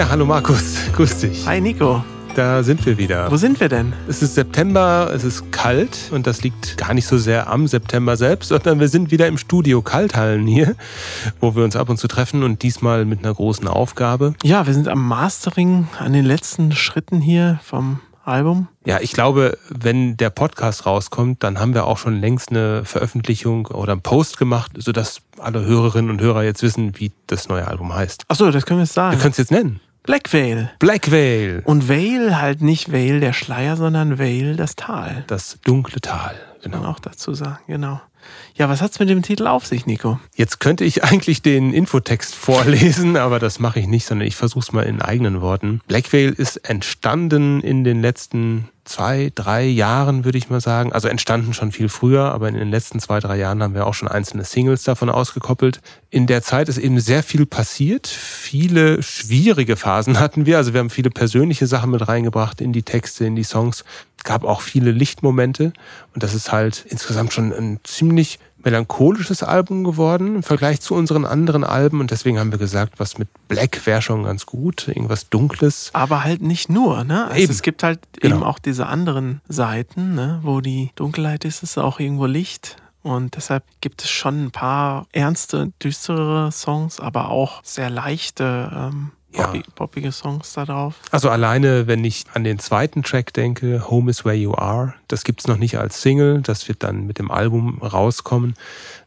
Ja, hallo Markus, grüß dich. Hi Nico. Da sind wir wieder. Wo sind wir denn? Es ist September, es ist kalt und das liegt gar nicht so sehr am September selbst, sondern wir sind wieder im Studio Kalthallen hier, wo wir uns ab und zu treffen und diesmal mit einer großen Aufgabe. Ja, wir sind am Mastering, an den letzten Schritten hier vom Album. Ja, ich glaube, wenn der Podcast rauskommt, dann haben wir auch schon längst eine Veröffentlichung oder einen Post gemacht, sodass alle Hörerinnen und Hörer jetzt wissen, wie das neue Album heißt. Achso, das können wir jetzt sagen. Wir können es jetzt nennen. Black Veil. Black Veil. Und Veil halt nicht Veil der Schleier, sondern Veil das Tal. Das dunkle Tal. Genau. Kann man auch dazu sagen, genau. Ja, was hat's mit dem Titel auf sich, Nico? Jetzt könnte ich eigentlich den Infotext vorlesen, aber das mache ich nicht, sondern ich versuche es mal in eigenen Worten. Black Veil ist entstanden in den letzten zwei, drei Jahren, würde ich mal sagen. Also entstanden schon viel früher, aber in den letzten zwei, drei Jahren haben wir auch schon einzelne Singles davon ausgekoppelt. In der Zeit ist eben sehr viel passiert. Viele schwierige Phasen hatten wir. Also wir haben viele persönliche Sachen mit reingebracht in die Texte, in die Songs. Gab auch viele Lichtmomente. Und das ist halt insgesamt schon ein ziemlich melancholisches Album geworden im Vergleich zu unseren anderen Alben und deswegen haben wir gesagt, was mit Black wäre schon ganz gut, irgendwas Dunkles. Aber halt nicht nur, ne? Also eben. es gibt halt genau. eben auch diese anderen Seiten, ne? wo die Dunkelheit ist, ist auch irgendwo Licht. Und deshalb gibt es schon ein paar ernste, düstere Songs, aber auch sehr leichte, ähm, ja. poppige Songs da drauf. Also alleine, wenn ich an den zweiten Track denke, Home is Where You Are, das gibt's noch nicht als Single, das wird dann mit dem Album rauskommen.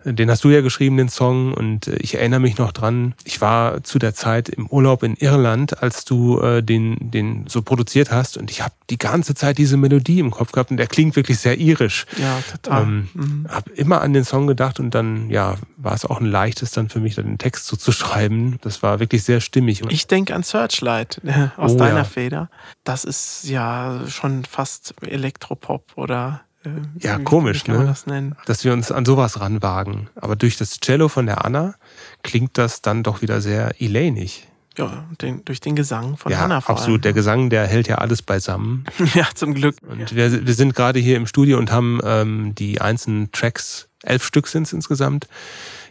Den hast du ja geschrieben, den Song, und äh, ich erinnere mich noch dran, ich war zu der Zeit im Urlaub in Irland, als du äh, den, den so produziert hast, und ich habe die ganze Zeit diese Melodie im Kopf gehabt und der klingt wirklich sehr irisch. Ja, total. Ähm, mhm. Hab immer an den Song gedacht und dann, ja, war es auch ein leichtes dann für mich, den Text so zu schreiben. Das war wirklich sehr stimmig. ich denke an Searchlight aus oh, deiner ja. Feder. Das ist ja schon fast Elektropop oder äh, ja, komisch, ne? Das Dass wir uns an sowas ranwagen. Aber durch das Cello von der Anna klingt das dann doch wieder sehr Elainig. Ja, den, durch den Gesang von ja, Hannah vor absolut. Allem. Der Gesang, der hält ja alles beisammen. ja, zum Glück. Und wir, wir sind gerade hier im Studio und haben ähm, die einzelnen Tracks, elf Stück sind es insgesamt,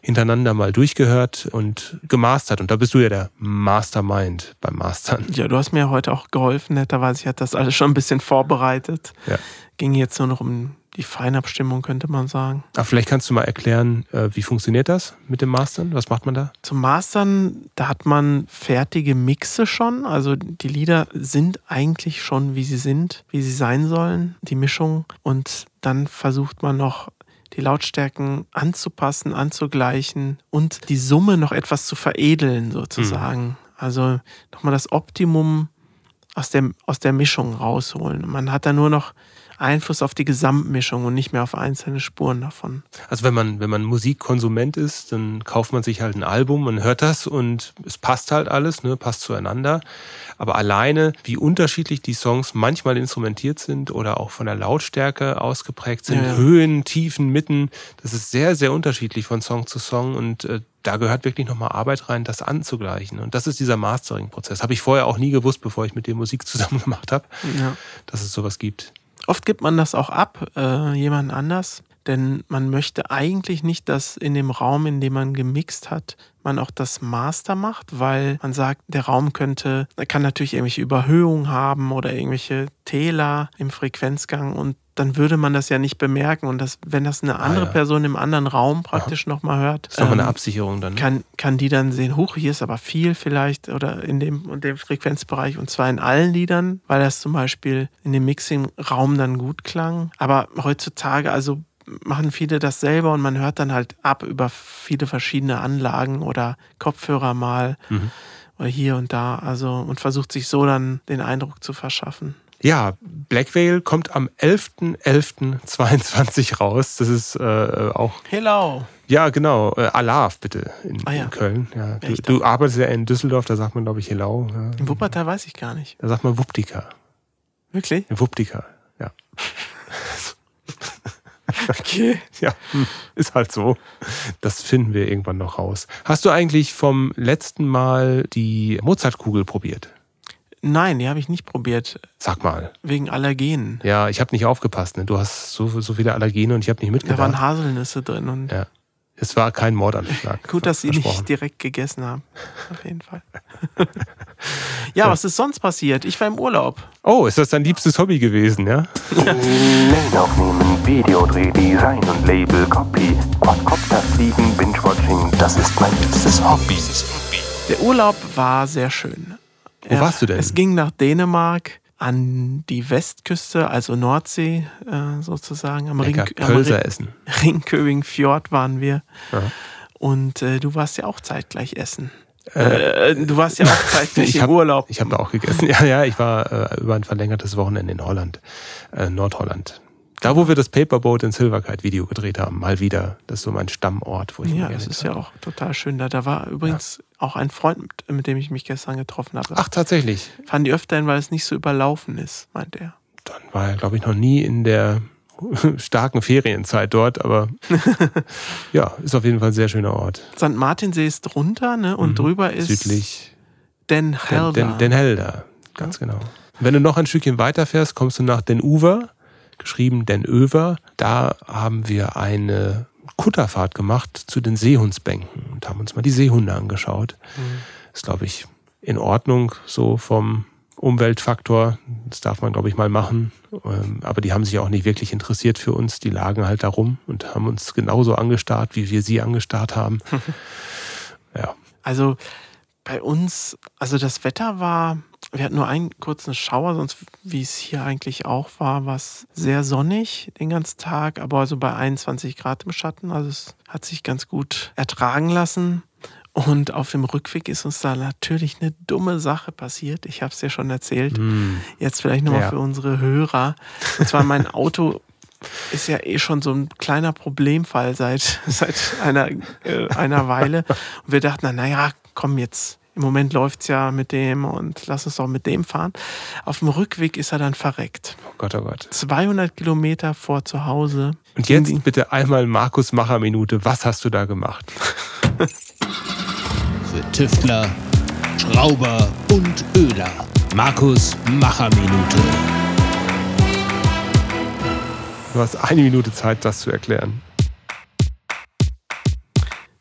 hintereinander mal durchgehört und gemastert. Und da bist du ja der Mastermind beim Mastern. Ja, du hast mir heute auch geholfen, netterweise. Ich hatte das alles schon ein bisschen vorbereitet. Ja. Ging jetzt nur noch um die Feinabstimmung, könnte man sagen. Aber vielleicht kannst du mal erklären, äh, wie funktioniert das mit dem Mastern? Was macht man da? Zum Mastern, da hat man fertige Mixe schon. Also die Lieder sind eigentlich schon, wie sie sind, wie sie sein sollen, die Mischung. Und dann versucht man noch die Lautstärken anzupassen, anzugleichen und die Summe noch etwas zu veredeln, sozusagen. Mhm. Also nochmal das Optimum aus der, aus der Mischung rausholen. Man hat da nur noch Einfluss auf die Gesamtmischung und nicht mehr auf einzelne Spuren davon. Also wenn man, wenn man Musikkonsument ist, dann kauft man sich halt ein Album, man hört das und es passt halt alles, ne, passt zueinander. Aber alleine, wie unterschiedlich die Songs manchmal instrumentiert sind oder auch von der Lautstärke ausgeprägt sind, ja. Höhen, Tiefen, Mitten, das ist sehr, sehr unterschiedlich von Song zu Song und äh, da gehört wirklich nochmal Arbeit rein, das anzugleichen. Und das ist dieser Mastering-Prozess. Habe ich vorher auch nie gewusst, bevor ich mit dir Musik zusammen gemacht habe, ja. dass es sowas gibt. Oft gibt man das auch ab, äh, jemand anders, denn man möchte eigentlich nicht, dass in dem Raum, in dem man gemixt hat, man auch das Master macht, weil man sagt, der Raum könnte, kann natürlich irgendwelche Überhöhungen haben oder irgendwelche Täler im Frequenzgang und dann würde man das ja nicht bemerken. Und das, wenn das eine andere ah, ja. Person im anderen Raum praktisch nochmal hört, ist nochmal ähm, eine Absicherung dann. Ne? Kann, kann die dann sehen, huch, hier ist aber viel vielleicht oder in dem und dem Frequenzbereich und zwar in allen Liedern, weil das zum Beispiel in dem Mixing-Raum dann gut klang. Aber heutzutage, also machen viele das selber und man hört dann halt ab über viele verschiedene Anlagen oder Kopfhörer mal mhm. oder hier und da, also und versucht sich so dann den Eindruck zu verschaffen. Ja, Black Veil kommt am 11.11.22 raus. Das ist äh, auch. Hello. Ja, genau. Äh, Alav, bitte, in, ah, ja. in Köln. Ja, du, du, arbeitest ja in Düsseldorf, da sagt man, glaube ich, Hello. Ja. In Wuppertal weiß ich gar nicht. Da sagt man Wuptika. Wirklich? In Wuptika, ja. Okay. Ja, hm, ist halt so. Das finden wir irgendwann noch raus. Hast du eigentlich vom letzten Mal die Mozartkugel probiert? Nein, die habe ich nicht probiert. Sag mal. Wegen Allergenen. Ja, ich habe nicht aufgepasst. Ne? Du hast so, so viele Allergene und ich habe nicht mitgedacht. Da waren Haselnüsse drin. Und ja. Es war kein Mordanschlag. Gut, dass Sie nicht direkt gegessen haben. Auf jeden Fall. ja, was ist sonst passiert? Ich war im Urlaub. Oh, ist das dein liebstes Hobby gewesen, ja? Mail aufnehmen, Videodreh, Design und Label, Copy, Quadcopter fliegen, Binge-Watching, das ist mein liebstes Hobby. Der Urlaub war sehr schön. Wo warst du denn? Es ging nach Dänemark an die Westküste, also Nordsee äh, sozusagen. Am, Ring, am Ring, essen. Ringköbing Fjord waren wir. Ja. Und äh, du warst ja auch zeitgleich essen. Äh, du warst ja auch zeitgleich Ich im Urlaub. Ich habe da auch gegessen. Ja, ja, ich war äh, über ein verlängertes Wochenende in Holland, äh, Nordholland. Da, wo wir das Paperboat in Silverkite Video gedreht haben, mal wieder. Das ist so mein Stammort, wo ich Ja, das ist ja auch total schön da. Da war übrigens auch ein Freund, mit, dem ich mich gestern getroffen habe. Ach, tatsächlich. Fahren die öfter hin, weil es nicht so überlaufen ist, meint er. Dann war er, glaube ich, noch nie in der starken Ferienzeit dort, aber ja, ist auf jeden Fall ein sehr schöner Ort. St. Martinsee ist drunter ne? und drüber ist Südlich Den Den, Helder. den, den Helder, ganz genau. Wenn du noch ein Stückchen weiterfährst, kommst du nach Den Uver, geschrieben Den Över. Da haben wir eine Kutterfahrt gemacht zu den Seehundsbänken und haben uns mal die Seehunde angeschaut. Ist, glaube ich, in Ordnung so vom Umweltfaktor. Das darf man, glaube ich, mal machen. Ähm, Aber die haben sich auch nicht wirklich interessiert für uns. Die lagen halt da rum und haben uns genauso angestarrt, wie wir sie angestarrt haben. ja. Also bei uns, also das Wetter war, wir hatten nur einen kurzen Schauer, sonst wie es hier eigentlich auch war, war es sehr sonnig den ganzen Tag, aber also bei 21 Grad im Schatten. Also es hat sich ganz gut ertragen lassen. Und auf dem Rückweg ist uns da natürlich eine dumme Sache passiert. Ich habe es ja schon erzählt. Jetzt vielleicht nochmal Ja. für unsere Hörer. Und zwar mein Auto ist ja eh schon so ein kleiner Problemfall seit, seit einer, äh, einer Weile. Und wir dachten, na, naja, komm jetzt. Im Moment läuft's ja mit dem und lass uns doch mit dem fahren. Auf dem Rückweg ist er dann verreckt. Oh Gott, oh Gott. 200 Kilometer vor zu Hause. Und jetzt bitte einmal Markus Macher Minute. Was hast du da gemacht? Für Tüftler, Schrauber und Öler. Markus Macher-Minute. Du hast eine Minute Zeit, das zu erklären.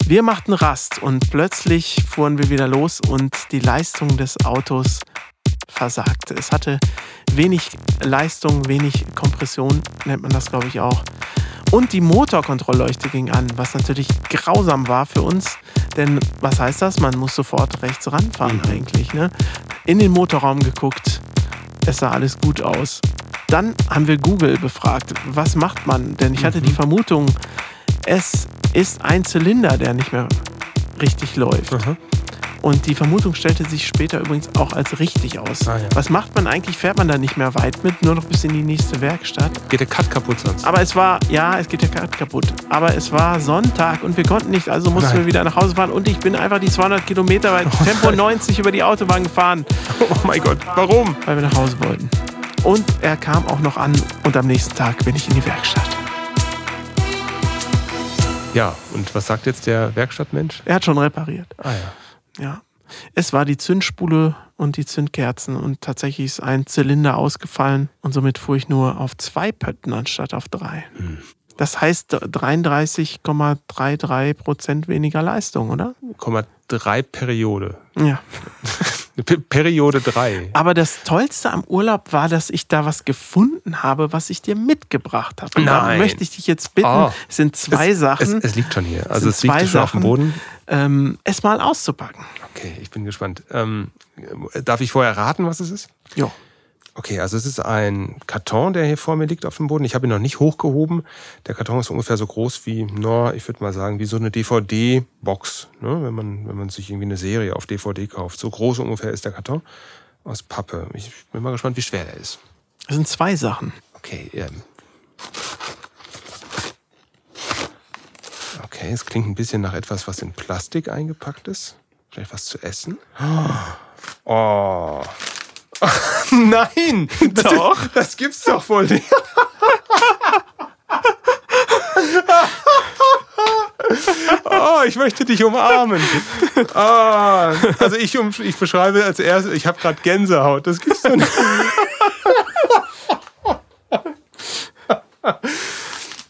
Wir machten Rast und plötzlich fuhren wir wieder los und die Leistung des Autos versagte. Es hatte wenig Leistung, wenig Kompression, nennt man das, glaube ich, auch. Und die Motorkontrollleuchte ging an, was natürlich grausam war für uns. Denn was heißt das? Man muss sofort rechts ranfahren eigentlich. Ne? In den Motorraum geguckt. Es sah alles gut aus. Dann haben wir Google befragt, was macht man? Denn ich hatte die Vermutung, es ist ein Zylinder, der nicht mehr richtig läuft. Aha. Und die Vermutung stellte sich später übrigens auch als richtig aus. Ah, ja. Was macht man eigentlich? Fährt man da nicht mehr weit mit, nur noch bis in die nächste Werkstatt? Geht der Cut kaputt sonst? Aber es war, ja, es geht ja gerade kaputt. Aber es war Sonntag und wir konnten nicht, also mussten Nein. wir wieder nach Hause fahren. Und ich bin einfach die 200 Kilometer bei Tempo 90 über die Autobahn gefahren, Oh mein Gott, warum? weil wir nach Hause wollten. Und er kam auch noch an und am nächsten Tag bin ich in die Werkstatt. Ja, und was sagt jetzt der Werkstattmensch? Er hat schon repariert. Ah ja. Ja. Es war die Zündspule und die Zündkerzen und tatsächlich ist ein Zylinder ausgefallen und somit fuhr ich nur auf zwei Pötten anstatt auf drei. Das heißt 33,33 Prozent weniger Leistung, oder? Komma drei Periode. Ja. P Periode drei. Aber das Tollste am Urlaub war, dass ich da was gefunden habe, was ich dir mitgebracht habe. Und Da Nein. möchte ich dich jetzt bitten, Oh. es sind zwei es, Sachen, Es, es liegt schon hier. Also sind es liegt zwei schon auf dem Sachen. Boden. ähm, es mal auszupacken. Okay, ich bin gespannt. Ähm, darf ich vorher raten, was es ist? Ja. Okay, also es ist ein Karton, der hier vor mir liegt auf dem Boden. Ich habe ihn noch nicht hochgehoben. Der Karton ist ungefähr so groß wie, no, ich würde mal sagen, wie so eine DVD-Box, ne? wenn, man, wenn man sich irgendwie eine Serie auf DVD kauft. So groß ungefähr ist der Karton aus Pappe. Ich bin mal gespannt, wie schwer der ist. Es sind zwei Sachen. Okay, ähm. Okay, es klingt ein bisschen nach etwas, was in Plastik eingepackt ist. Vielleicht was zu essen. Oh. Nein! Doch! Das gibt's doch wohl nicht. Oh, ich möchte dich umarmen. Ah, also ich, um, ich beschreibe als erstes, ich habe gerade Gänsehaut. Das gibt's doch nicht.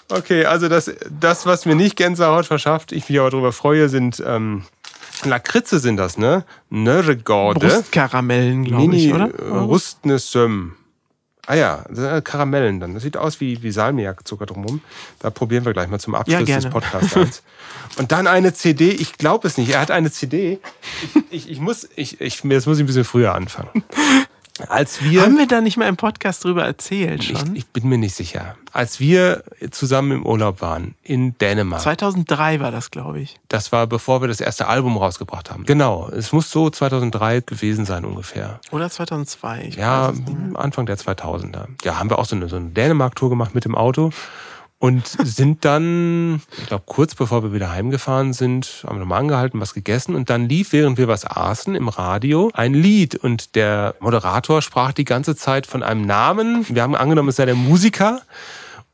Okay, also das, das, was mir nicht Gänsehaut verschafft, ich mich aber darüber freue, sind ähm, Lakritze sind das, ne? Nörregorde. Brustkaramellen, glaube ich, oder? äh, Rustne Söm. Ah ja, das sind Karamellen dann. Das sieht aus wie, wie Salmiakzucker drumherum. Da probieren wir gleich mal zum Abschluss Ja, des. Podcasts eins. Und dann eine CD, ich glaube es nicht, er hat eine CD. Ich, ich, ich muss, ich, ich, jetzt muss ich ein bisschen früher anfangen. Als wir, Haben wir da nicht mal im Podcast drüber erzählt ich, schon? ich bin mir nicht sicher, als wir zusammen im Urlaub waren in Dänemark, 2003 war das, glaube ich. das war bevor wir das erste Album rausgebracht haben. Genau, es muss so 2003 gewesen sein ungefähr. Oder 2002. Ich Ja. Anfang der 2000er. Ja, haben wir auch so eine, so eine Dänemark-Tour gemacht mit dem Auto und sind dann, ich glaube, kurz bevor wir wieder heimgefahren sind, haben wir nochmal angehalten, was gegessen und dann lief, während wir was aßen, im Radio ein Lied und der Moderator sprach die ganze Zeit von einem Namen. Wir haben angenommen, es sei der Musiker.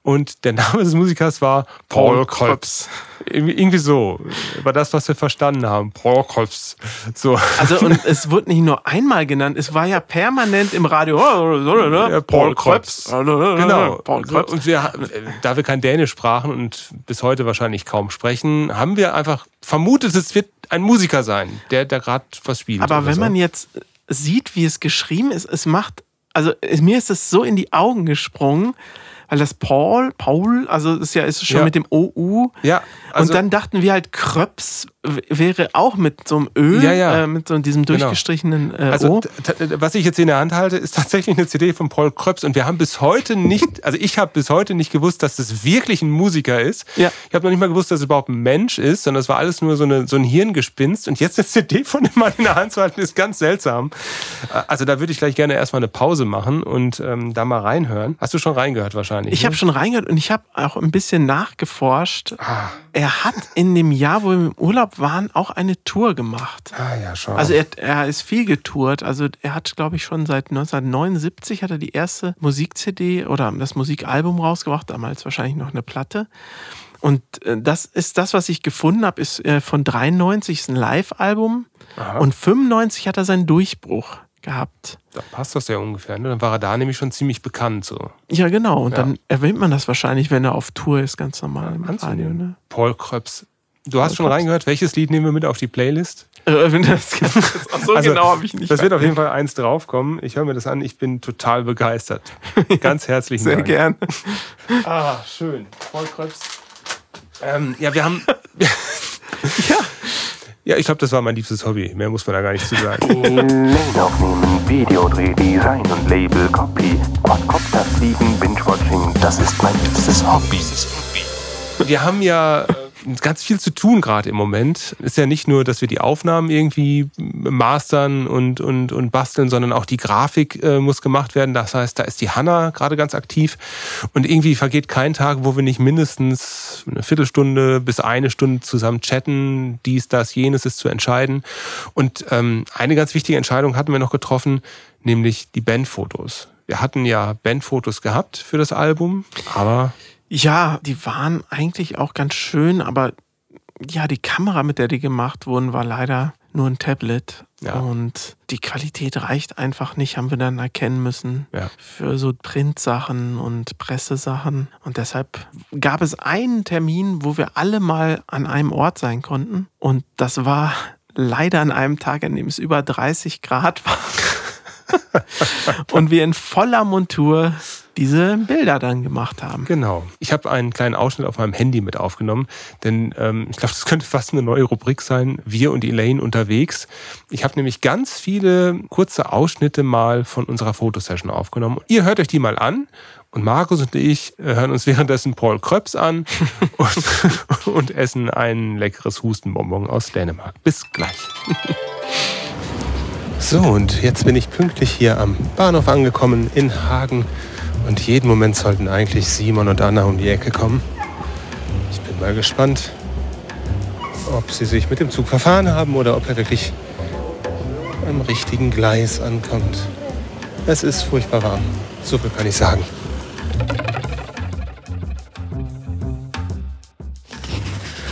Und der Name des Musikers war Paul Kröps. Irgendwie irgendwie so. War das, was wir verstanden haben. Paul Kröps. So. Also, und es wurde nicht nur einmal genannt, es war ja permanent im Radio. Ja, Paul Kröps. Genau. Paul Kröps. Und wir, da wir kein Dänisch sprachen und bis heute wahrscheinlich kaum sprechen, haben wir einfach vermutet, es wird ein Musiker sein, der da gerade was spielt. Aber wenn so. man jetzt sieht, wie es geschrieben ist, es macht, also mir ist es so in die Augen gesprungen, weil das Paul, Paul, also ist ja ist schon Ja. mit dem OU. Ja, also- und dann dachten wir halt, Kröps wäre auch mit so einem Ö, Ja, ja. Äh, mit so diesem Genau. durchgestrichenen äh, Also, was ich jetzt hier in der Hand halte, ist tatsächlich eine CD von Paul Kröps und wir haben bis heute nicht, also ich habe bis heute nicht gewusst, dass das wirklich ein Musiker ist. Ja. Ich habe noch nicht mal gewusst, dass es überhaupt ein Mensch ist, sondern es war alles nur so, eine, so ein Hirngespinst und jetzt eine CD von dem Mann in der Hand zu halten, ist ganz seltsam. Äh, Also da würde ich gleich gerne erstmal eine Pause machen und ähm, da mal reinhören. Hast du schon reingehört wahrscheinlich? Ich ne? habe schon reingehört und ich habe auch ein bisschen nachgeforscht. Ah. Er hat in dem Jahr, wo wir im Urlaub waren, auch eine Tour gemacht. Ah ja, schon. Also er, er ist viel getourt. Also er hat, glaube ich, schon seit 1979 hat er die erste Musik-CD oder das Musikalbum rausgebracht, damals wahrscheinlich noch eine Platte. Und äh, das ist das, was ich gefunden habe, ist äh, von 93 ist ein Live-Album und 95 hat er seinen Durchbruch gehabt. da passt das ja ungefähr. Ne? Dann war er da nämlich schon ziemlich bekannt. So. Ja, genau. Und Ja. dann erwähnt man das wahrscheinlich, wenn er auf Tour ist, ganz normal im Radio. Ne? Paul Kröps. Du hast schon Kröps. reingehört. Welches Lied nehmen wir mit auf die Playlist? Äh, das, so Also, genau habe ich nicht. Das wird auf jeden Fall eins draufkommen. Ich höre mir das an. Ich bin total begeistert. Ganz herzlichen sehr Dank. gern. Ah, schön. Kröps. Ähm, ja, wir haben. Ja. Ja, ich glaube, das war mein liebstes Hobby. Mehr muss man da gar nicht zu sagen. Lane aufnehmen, Videodreh, Design und Label, Copy, Quadcopter fliegen, Binge-Watching, das ist mein liebstes Hobby. Wir haben ja äh, ganz viel zu tun gerade im Moment. Ist ja nicht nur, dass wir die Aufnahmen irgendwie mastern und, und, und basteln, sondern auch die Grafik äh, muss gemacht werden. Das heißt, da ist die Hanna gerade ganz aktiv. Und irgendwie vergeht kein Tag, wo wir nicht mindestens eine Viertelstunde bis eine Stunde zusammen chatten. Dies, das, jenes ist zu entscheiden. Und ähm, eine ganz wichtige Entscheidung hatten wir noch getroffen, nämlich die Bandfotos. Wir hatten ja Bandfotos gehabt für das Album, aber Ja, die waren eigentlich auch ganz schön, aber ja, die Kamera, mit der die gemacht wurden, war leider nur ein Tablet. Ja. Und die Qualität reicht einfach nicht, haben wir dann erkennen müssen. Ja. Für so Printsachen und Pressesachen. Und deshalb gab es einen Termin, wo wir alle mal an einem Ort sein konnten. Und das war leider an einem Tag, an dem es über 30 Grad war. und wir in voller Montur diese Bilder dann gemacht haben. Genau. Ich habe einen kleinen Ausschnitt auf meinem Handy mit aufgenommen, denn ähm, ich glaube, das könnte fast eine neue Rubrik sein. Wir und Elaine unterwegs. Ich habe nämlich ganz viele kurze Ausschnitte mal von unserer Fotosession aufgenommen. Ihr hört euch die mal an. Und Markus und ich äh, hören uns währenddessen Paul Kröps an und, und essen ein leckeres Hustenbonbon aus Dänemark. Bis gleich. So, und jetzt bin ich pünktlich hier am Bahnhof angekommen in Hagen. Und jeden Moment sollten eigentlich Simon und Anna um die Ecke kommen. Ich bin mal gespannt, ob sie sich mit dem Zug verfahren haben oder ob er wirklich am richtigen Gleis ankommt. Es ist furchtbar warm. So viel kann ich sagen.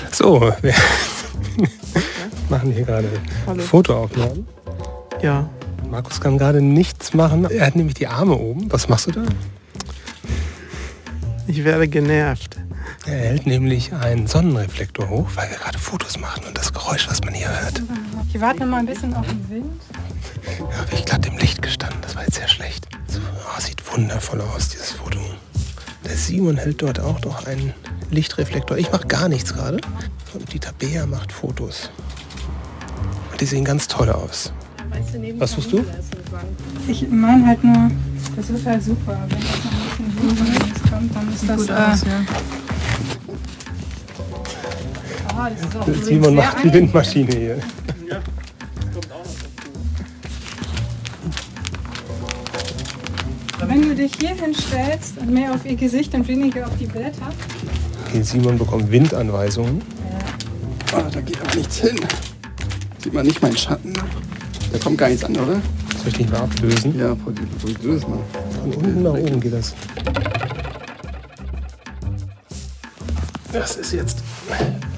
So, wir machen hier gerade Hallo. Fotoaufnahmen. Ja. Markus kann gerade nichts machen. Er hat nämlich die Arme oben. Was machst du da? Ich werde genervt. Er hält nämlich einen Sonnenreflektor hoch, weil wir gerade Fotos machen und das Geräusch, was man hier hört. Ich warte noch mal ein bisschen auf den Wind. Da habe ich glatt im Licht gestanden. Das war jetzt sehr schlecht. So, oh, sieht wundervoll aus, dieses Foto. Der Simon hält dort auch noch einen Lichtreflektor. Ich mache gar nichts gerade. Und Dieter Beer macht Fotos. Und die sehen ganz toll aus. Was tust du? Ich meine halt nur, das ist halt super. Wenn das noch ein bisschen Wind von links kommt, dann ist das. Gut äh, aus, ja. ah, das ist Simon macht die. Windmaschine hier. Wenn du dich hier hinstellst und mehr auf ihr Gesicht und weniger auf die Blätter, Okay, Simon bekommt Windanweisungen. Ah, da geht aber nichts hin. Sieht man nicht meinen Schatten. Da kommt gar nichts an, oder? Soll ich nicht mal ablösen? Ja, probier das mal. Von unten nach oben geht das. Das ist jetzt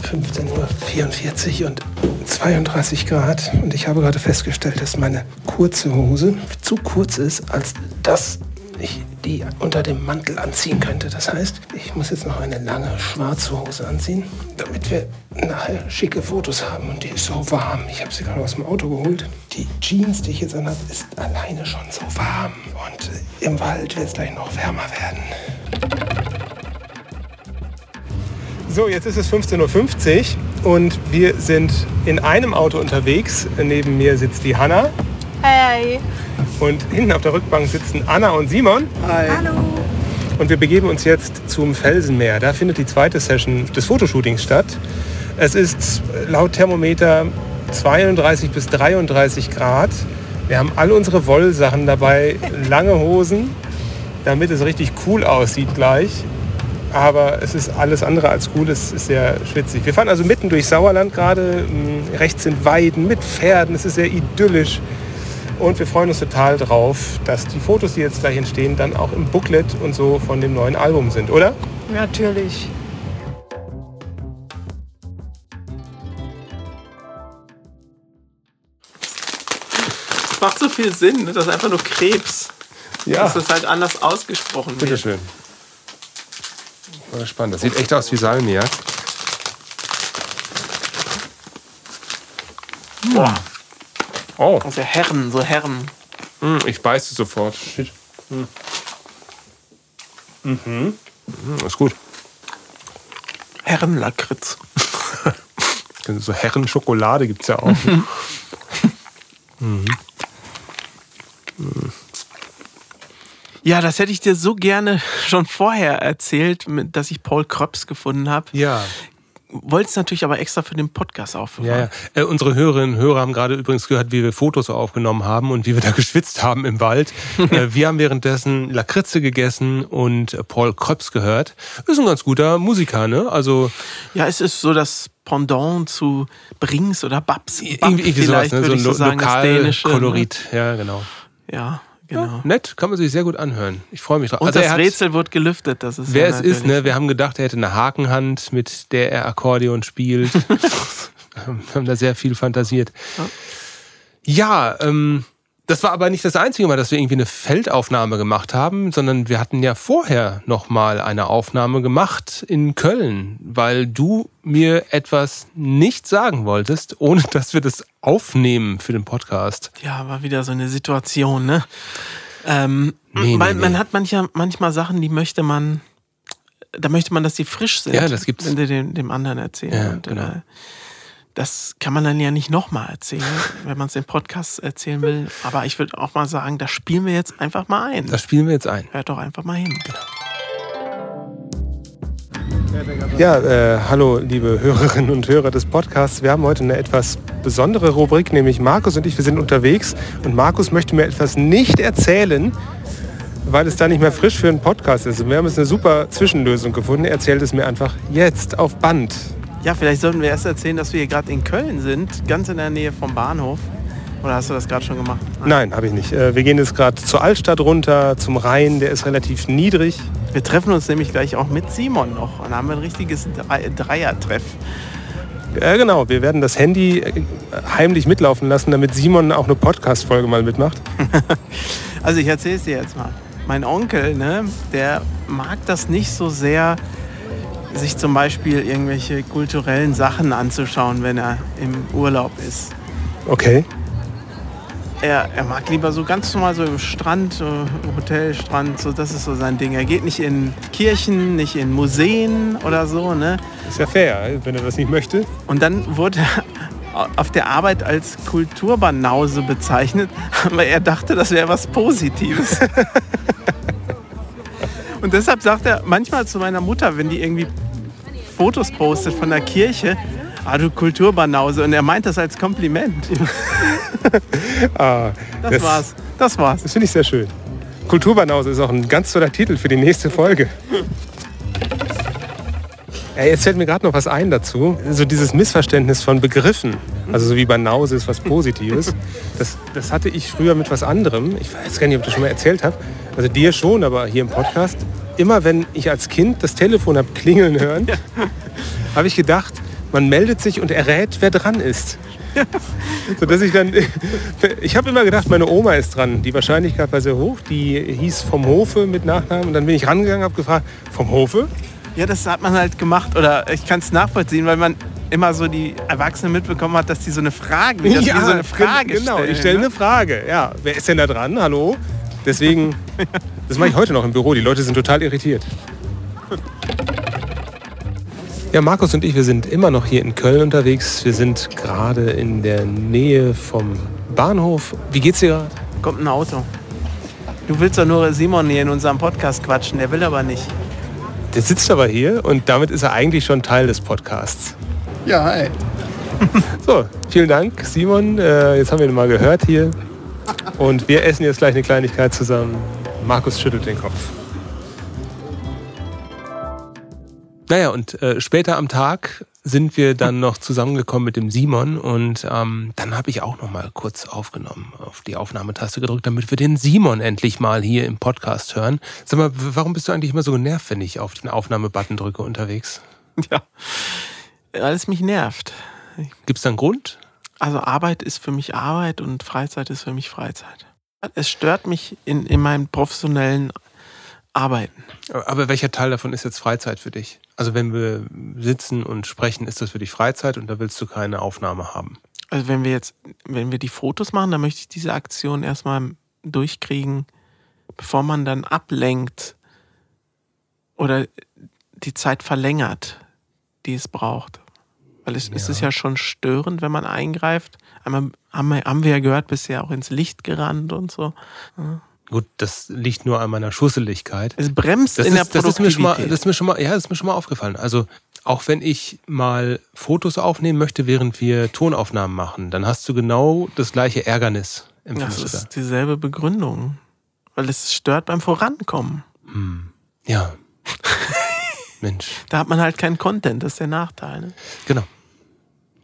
15.44 Uhr und 32 Grad. Und ich habe gerade festgestellt, dass meine kurze Hose zu kurz ist, als dass ich die unter dem Mantel anziehen könnte. Das heißt, ich muss jetzt noch eine lange schwarze Hose anziehen, damit wir schicke Fotos haben. Und die ist so warm. Ich habe sie gerade aus dem Auto geholt. Die Jeans, die ich jetzt anhabe, ist alleine schon so warm. Und äh, im Wald wird es gleich noch wärmer werden. So, jetzt ist es 15.50 Uhr und wir sind in einem Auto unterwegs. Neben mir sitzt die Hanna hey, und hinten auf der Rückbank sitzen Anna und Simon. Hi. Und wir begeben uns jetzt zum Felsenmeer. Da findet die zweite Session des Fotoshootings statt. Es ist laut Thermometer 32 bis 33 Grad. Wir haben alle unsere Wollsachen dabei, lange Hosen, damit es richtig cool aussieht gleich. Aber es ist alles andere als cool, es ist sehr schwitzig. Wir fahren also mitten durch Sauerland gerade. Mm, Rechts sind Weiden mit Pferden, es ist sehr idyllisch. Und wir freuen uns total drauf, dass die Fotos, die jetzt gleich entstehen, dann auch im Booklet und so von dem neuen Album sind, oder? natürlich. Macht so viel Sinn, ne? das ist einfach nur Krebs. Das ist halt anders ausgesprochen wird. Bitteschön. Voll spannend. Das sieht echt aus wie Salmiak. Boah, Oh, also Herren, so Herren. mm, ich beiße sofort. Shit. Mm. Mhm. Mm, Ist gut. Herrenlakritz. So Herrenschokolade gibt es ja auch. Ja, das hätte ich dir so gerne schon vorher erzählt, dass ich Paul Kröps gefunden habe. ja. Wollte es natürlich aber extra für den Podcast Ja, aufbewahren. ja. Äh, unsere Hörerinnen und Hörer haben gerade übrigens gehört, wie wir Fotos aufgenommen haben und wie wir da geschwitzt haben im Wald. äh, wir haben währenddessen Lakritze gegessen und äh, Paul Kröps gehört. Ist ein ganz guter Musiker, ne? Also Ja, es ist so das Pendant zu Brings oder Babs. Bab irgendwie, sowas, vielleicht ne? würde So ich ein so Lo sagen, das Dänische. ne? Lokalkolorit. Ja, genau. Ja, genau. Nett, kann man sich sehr gut anhören. Ich freue mich drauf. Und Also das Rätsel wird gelüftet. Das ist Wer ja es ist, ne? Wir haben gedacht, er hätte eine Hakenhand, mit der er Akkordeon spielt. wir haben da sehr viel fantasiert. Ja, ähm, das war aber nicht das einzige Mal, dass wir irgendwie eine Feldaufnahme gemacht haben, sondern wir hatten ja vorher noch mal eine Aufnahme gemacht in Köln, weil du mir etwas nicht sagen wolltest, ohne dass wir das aufnehmen für den Podcast. Ja, war wieder so eine Situation, ne? Ähm, Nee, weil nee, man nee. hat mancher, manchmal Sachen, die möchte man, da möchte man, dass die frisch sind. Ja, das gibt's. Wenn du dem, dem anderen erzählen. Ja, Und, genau. äh, das kann man dann ja nicht nochmal erzählen, wenn man es im Podcast erzählen will. Aber ich würde auch mal sagen, das spielen wir jetzt einfach mal ein. Das spielen wir jetzt ein. Hört doch einfach mal hin. Ja, äh, hallo liebe Hörerinnen und Hörer des Podcasts. Wir haben heute eine etwas besondere Rubrik, nämlich Markus und ich, wir sind unterwegs und Markus möchte mir etwas nicht erzählen, weil es da nicht mehr frisch für einen Podcast ist. Und wir haben jetzt eine super Zwischenlösung gefunden. Er erzählt es mir einfach jetzt auf Band. Ja, vielleicht sollten wir erst erzählen, dass wir hier gerade in Köln sind, ganz in der Nähe vom Bahnhof. Oder hast du das gerade schon gemacht? Nein, habe ich nicht. Äh, wir gehen jetzt gerade zur Altstadt runter, zum Rhein, der ist relativ niedrig. Wir treffen uns nämlich gleich auch mit Simon noch. Und haben ein richtiges Drei- Dreier-Treff. Äh, genau, wir werden das Handy äh, heimlich mitlaufen lassen, damit Simon auch eine Podcast-Folge mal mitmacht. Also ich erzähle es dir jetzt mal. Mein Onkel, ne, der mag das nicht so sehr, sich zum Beispiel irgendwelche kulturellen Sachen anzuschauen, wenn er im Urlaub ist. Okay. Er, er mag lieber so ganz normal so im Strand, äh, Hotel, Strand, so das ist so sein Ding. Er geht nicht in Kirchen, nicht in Museen oder so, ne? Ist ja fair, wenn er das nicht möchte. Und dann wurde er auf der Arbeit als Kulturbanause bezeichnet, aber er dachte, das wäre was Positives. Und deshalb sagt er manchmal zu meiner Mutter, wenn die irgendwie Fotos postet von der Kirche, ah du Kulturbanause. Und er meint das als Kompliment. Ah, Das, war's. Das war's. Das finde ich sehr schön. Kulturbanause ist auch ein ganz toller Titel für die nächste Folge. Ja, jetzt fällt mir gerade noch was ein dazu. So dieses Missverständnis von Begriffen. Also so wie Banause ist was Positives. Das, das hatte ich früher mit was anderem. Ich weiß gar nicht, ob ich das schon mal erzählt habe. Also dir schon, aber hier im Podcast. Immer wenn ich als Kind das Telefon habe klingeln hören, habe ich gedacht, man meldet sich und errät, wer dran ist. So dass ich dann, ich habe immer gedacht, meine Oma ist dran. Die Wahrscheinlichkeit war sehr hoch. Die hieß vom Hofe mit Nachnamen. Und dann bin ich rangegangen, habe gefragt, vom Hofe? Ja, das hat man halt gemacht. Oder ich kann es nachvollziehen, weil man immer so die Erwachsenen mitbekommen hat, dass die so eine Frage, dass die so eine Frage genau. stellen. ich stelle ne? eine Frage. Ja, wer ist denn da dran? Hallo? Deswegen, das mache ich heute noch im Büro. Die Leute sind total irritiert. Ja, Markus und ich, wir sind immer noch hier in Köln unterwegs. Wir sind gerade in der Nähe vom Bahnhof. Wie geht's dir gerade? Kommt ein Auto. Du willst doch nur Simon hier in unserem Podcast quatschen, der will aber nicht. Der sitzt aber hier und damit ist er eigentlich schon Teil des Podcasts. Ja, hi. So, vielen Dank, Simon. Äh, jetzt haben wir ihn mal gehört hier. Und wir essen jetzt gleich eine Kleinigkeit zusammen. Markus schüttelt den Kopf. Naja, und äh, später am Tag sind wir dann noch zusammengekommen mit dem Simon und ähm, dann habe ich auch noch mal kurz aufgenommen, auf die Aufnahmetaste gedrückt, damit wir den Simon endlich mal hier im Podcast hören. Sag mal, warum bist du eigentlich immer so genervt, wenn ich auf den Aufnahmebutton drücke unterwegs? Ja. Weil es mich nervt. Gibt es da einen Grund? Also Arbeit ist für mich Arbeit und Freizeit ist für mich Freizeit. Es stört mich in, in meinem professionellen Arbeiten. Aber welcher Teil davon ist jetzt Freizeit für dich? Also wenn wir sitzen und sprechen, ist das für dich Freizeit und da willst du keine Aufnahme haben. Also wenn wir jetzt, wenn wir die Fotos machen, dann möchte ich diese Aktion erstmal durchkriegen, bevor man dann ablenkt oder die Zeit verlängert, die es braucht. Weil es, es Ja. ist ja schon störend, wenn man eingreift. Einmal haben wir, ja gehört, bisher auch ins Licht gerannt und so. Gut, das liegt nur an meiner Schusseligkeit. Es bremst Das in der ist, das ist mir schon mal, Produktivität. das ist mir schon mal, ja, das ist mir schon mal aufgefallen. Also auch wenn ich mal Fotos aufnehmen möchte, während wir Tonaufnahmen machen, dann hast du genau das gleiche Ärgernis. das empfindest du da. ist dieselbe Begründung. Weil es stört beim Vorankommen. Ja. Mensch, Da hat man halt keinen Content, das ist der Nachteil. Ne? genau.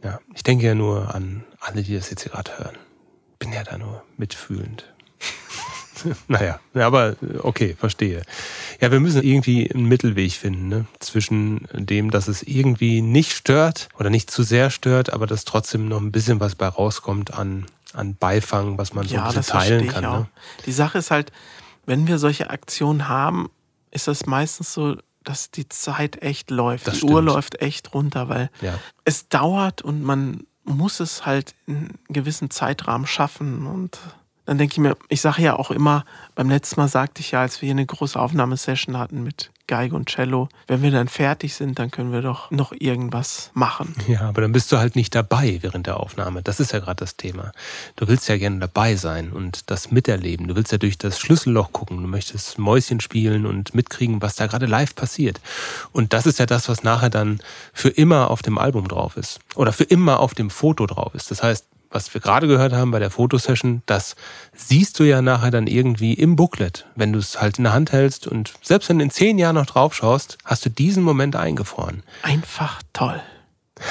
Ja, ich denke ja nur an alle, die das jetzt hier gerade hören. Bin ja da nur mitfühlend. naja, ja, aber okay, verstehe. Ja, wir müssen irgendwie einen Mittelweg finden, ne? zwischen dem, dass es irgendwie nicht stört oder nicht zu sehr stört, aber dass trotzdem noch ein bisschen was bei rauskommt an, an Beifang, was man so ein bisschen teilen kann. Ne? Die Sache ist halt, wenn wir solche Aktionen haben, ist das meistens so, dass die Zeit echt läuft. Das die Uhr stimmt. läuft echt runter, weil Ja. es dauert und man muss es halt in einem gewissen Zeitrahmen schaffen. Und dann denke ich mir, ich sage ja auch immer, beim letzten Mal sagte ich ja, als wir hier eine große Aufnahmesession hatten mit Geige und Cello, wenn wir dann fertig sind, dann können wir doch noch irgendwas machen. Ja, aber dann bist du halt nicht dabei während der Aufnahme. Das ist ja gerade das Thema. Du willst ja gerne dabei sein und das miterleben. Du willst ja durch das Schlüsselloch gucken. Du möchtest Mäuschen spielen und mitkriegen, was da gerade live passiert. Und das ist ja das, was nachher dann für immer auf dem Album drauf ist. Oder für immer auf dem Foto drauf ist. Das heißt, was wir gerade gehört haben bei der Fotosession, das siehst du ja nachher dann irgendwie im Booklet, wenn du es halt in der Hand hältst und selbst wenn du in zehn Jahren noch drauf schaust, hast du diesen Moment eingefroren. Einfach toll.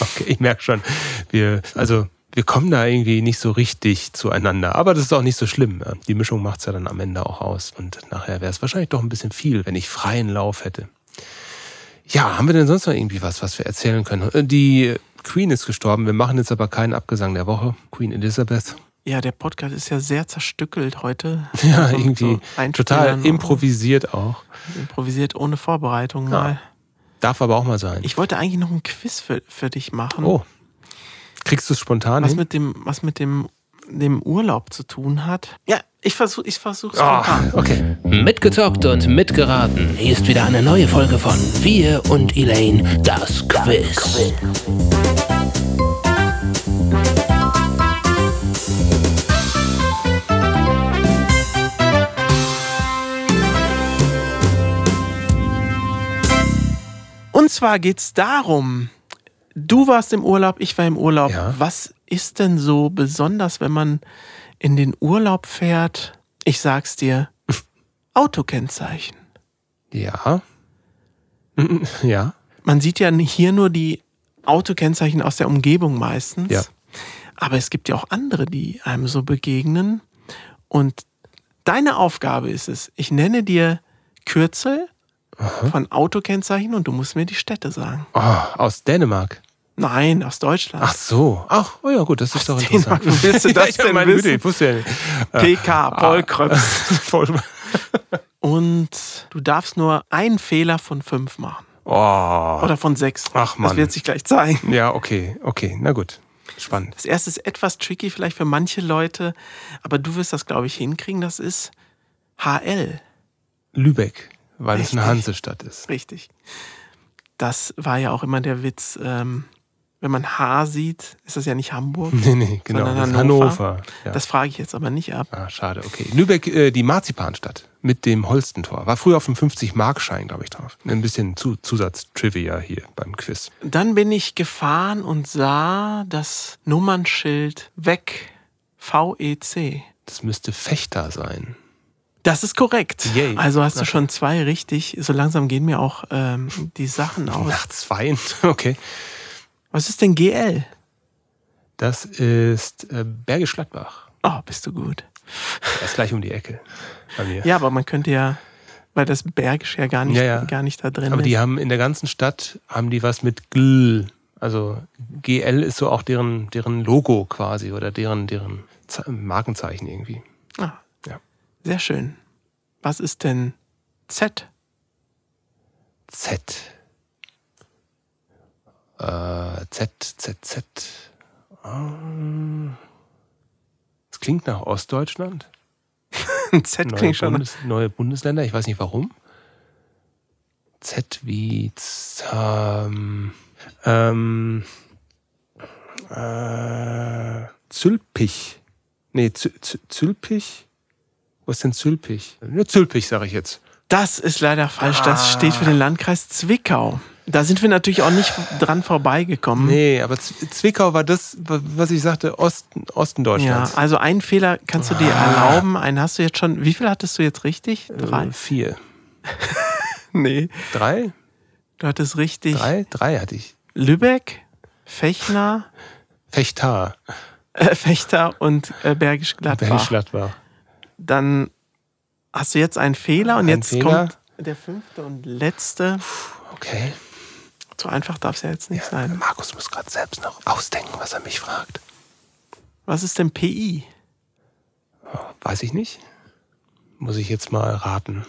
Okay, ich merke schon, wir, also wir kommen da irgendwie nicht so richtig zueinander. Aber das ist auch nicht so schlimm. Die Mischung macht's ja dann am Ende auch aus. Und nachher wäre es wahrscheinlich doch ein bisschen viel, wenn ich freien Lauf hätte. Ja, haben wir denn sonst noch irgendwie was, was wir erzählen können? Äh, Die Queen ist gestorben. Wir machen jetzt aber keinen Abgesang der Woche. Queen Elizabeth. Ja, der Podcast ist ja sehr zerstückelt heute. Ja, Und irgendwie so total improvisiert auch. improvisiert ohne Vorbereitung Ja. mal. Darf aber auch mal sein. Ich wollte eigentlich noch ein Quiz für, für dich machen. oh. Kriegst du es spontan was hin? mit dem, was mit dem, dem Urlaub zu tun hat. Ja, ich versuche ich versuch's Ah, spontan. okay. Mitgezockt und mitgeraten. Hier ist wieder eine neue Folge von Wir und Elaine, das Quiz. Und zwar geht's darum, du warst im Urlaub, ich war im Urlaub. Ja. Was ist denn so besonders, wenn man in den Urlaub fährt? Ich sag's dir, Autokennzeichen. Ja. Ja. Man sieht ja hier nur die Autokennzeichen aus der Umgebung meistens. Ja. Aber es gibt ja auch andere, die einem so begegnen. Und deine Aufgabe ist es, ich nenne dir Kürzel von Autokennzeichen und du musst mir die Städte sagen. Oh, aus Dänemark. Nein, aus Deutschland. Ach so. Ach, oh ja, gut, das ist doch Dänemark, interessant. wo willst du das ja, denn meine wissen? Güte, ich wusste ja nicht. PK, Paul Kröps. Voll. Und du darfst nur einen Fehler von fünf machen. Oh. Oder von sechs. Ach, Mann. Das wird sich gleich zeigen. Ja, okay, okay, na gut. Spannend. Das erste ist etwas tricky vielleicht für manche Leute, aber du wirst das, glaube ich, hinkriegen. Das ist HL. Lübeck, weil es Richtig. eine Hansestadt ist. Richtig. Das war ja auch immer der Witz. Ähm, wenn man H sieht, ist das ja nicht Hamburg. Nee, nee, genau. Sondern Hannover. Hannover. Ja. Das frage ich jetzt aber nicht ab. ah, schade, okay. Lübeck, äh, die Marzipanstadt mit dem Holstentor. War früher auf dem 50-Mark-Schein, glaube ich, drauf. Ein bisschen zu, Zusatztrivia hier beim Quiz. Dann bin ich gefahren und sah das Nummernschild weg. VEC. Das müsste Fechter sein. Das ist korrekt. Yay. Also hast du schon zwei richtig. So langsam gehen mir auch ähm, die Sachen aus. Nach zwei? Okay. Was ist denn GL? Das ist äh, Bergisch Gladbach. Oh, bist du gut. Er ist gleich um die Ecke bei mir. Ja, aber man könnte ja, weil das Bergisch ja gar nicht, Ja, ja. Gar nicht da drin Aber ist. die haben in der ganzen Stadt haben die was mit GL. Also GL ist so auch deren, deren Logo quasi oder deren, deren Ze- Markenzeichen irgendwie. ah, Ja. Sehr schön. Was ist denn Z? Z. Äh, Z, Z, Z. Ähm, Das klingt nach Ostdeutschland. Z Neue, klingt schon. Bundes, neue Bundesländer, ich weiß nicht warum. Z wie Z, ähm, ähm, äh, Zülpich. Nee, Zü- Zü- Zülpich? Wo ist denn Zülpich? Ja, Zülpich, sage ich jetzt. Das ist leider falsch. Das Ah. steht für den Landkreis Zwickau. Da sind wir natürlich auch nicht dran vorbeigekommen. Nee, aber Zwickau war das, wa- was ich sagte, Osten, Osten Ja, Deutschlands. also einen Fehler kannst du dir Ah. erlauben. Einen hast du jetzt schon. Wie viel hattest du jetzt richtig? Drei? Äh, vier. Nee. Drei? Du hattest richtig Drei? Drei hatte ich. Lübeck, Fechner, Fechtar. äh, Fechter und äh, Bergisch Gladbach. Bergisch Gladbach. Dann hast du jetzt einen Fehler und Ein jetzt Fehler. kommt der fünfte und letzte. Okay. So einfach darf es ja jetzt nicht sein. Markus muss gerade selbst noch ausdenken, was er mich fragt. Was ist denn PI? Weiß ich nicht. Muss ich jetzt mal raten.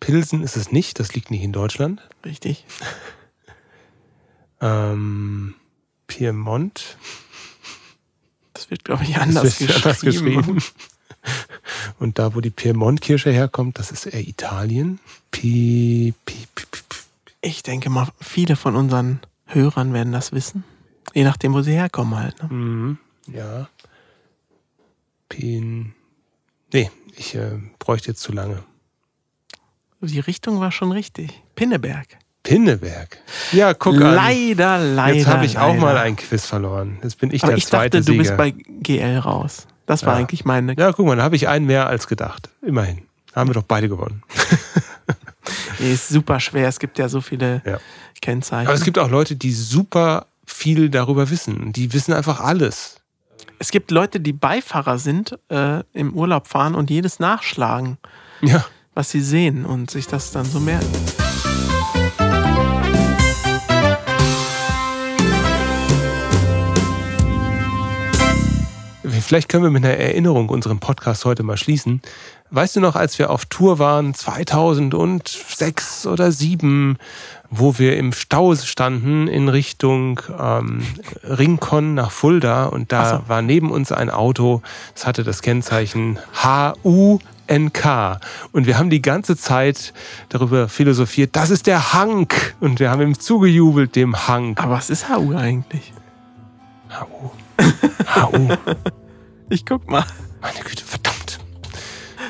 Pilsen ist es nicht, das liegt nicht in Deutschland. Richtig. Ähm, Piemont. Das wird, glaube ich, anders, geschrieben. anders geschrieben. Und da, wo die Piemont-Kirsche herkommt, das ist eher Italien. Pi, pi, pi, pi. Ich denke mal, viele von unseren Hörern werden das wissen. Je nachdem, wo sie herkommen halt. Ne? Mhm, ja. Pin. Nee, ich äh, bräuchte jetzt zu lange. Die Richtung war schon richtig. Pinneberg. Pinneberg. Ja, guck an. leider, leider. Jetzt habe ich auch leider. mal ein Quiz verloren. Jetzt bin ich Aber der ich zweite dachte, du bist Sieger. bei GL raus. Das war Ja. eigentlich meine. ja, guck mal, da habe ich einen mehr als gedacht. Immerhin. Haben wir doch beide gewonnen. Nee, ist super schwer. Es gibt ja so viele Ja. Kennzeichen. Aber es gibt auch Leute, die super viel darüber wissen. Die wissen einfach alles. Es gibt Leute, die Beifahrer sind, äh, im Urlaub fahren und jedes nachschlagen, Ja. was sie sehen und sich das dann so merken. Vielleicht können wir mit einer Erinnerung unseren Podcast heute mal schließen. Weißt du noch, als wir auf Tour waren, 2006 oder 2007, wo wir im Stau standen in Richtung ähm, Rincon nach Fulda und da so. war neben uns ein Auto, das hatte das Kennzeichen HU NK. Und wir haben die ganze Zeit darüber philosophiert, das ist der Hank. Und wir haben ihm zugejubelt, dem Hank. Aber was ist HU eigentlich? HU. HU. Ich guck mal. Meine Güte, verdammt.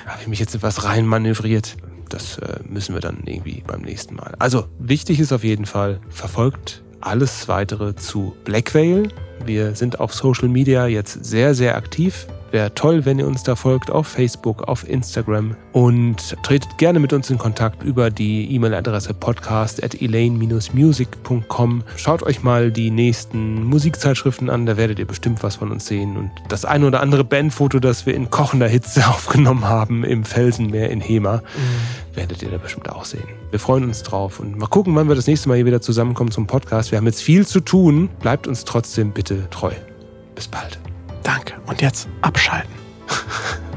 Habe ich mich jetzt etwas rein manövriert. Das äh, müssen wir dann irgendwie beim nächsten Mal. Also, wichtig ist auf jeden Fall, verfolgt alles weitere zu Black Whale. Wir sind auf Social Media jetzt sehr, sehr aktiv. Wäre toll, wenn ihr uns da folgt auf Facebook, auf Instagram und tretet gerne mit uns in Kontakt über die E-Mail-Adresse podcast at elaine-music.com. Schaut euch mal die nächsten Musikzeitschriften an, da werdet ihr bestimmt was von uns sehen. Und das eine oder andere Bandfoto, das wir in kochender Hitze aufgenommen haben im Felsenmeer in Hema, werdet ihr da bestimmt auch sehen. Wir freuen uns drauf und mal gucken, wann wir das nächste Mal hier wieder zusammenkommen zum Podcast. Wir haben jetzt viel zu tun. Bleibt uns trotzdem bitte treu. Bis bald. Danke. Und jetzt abschalten.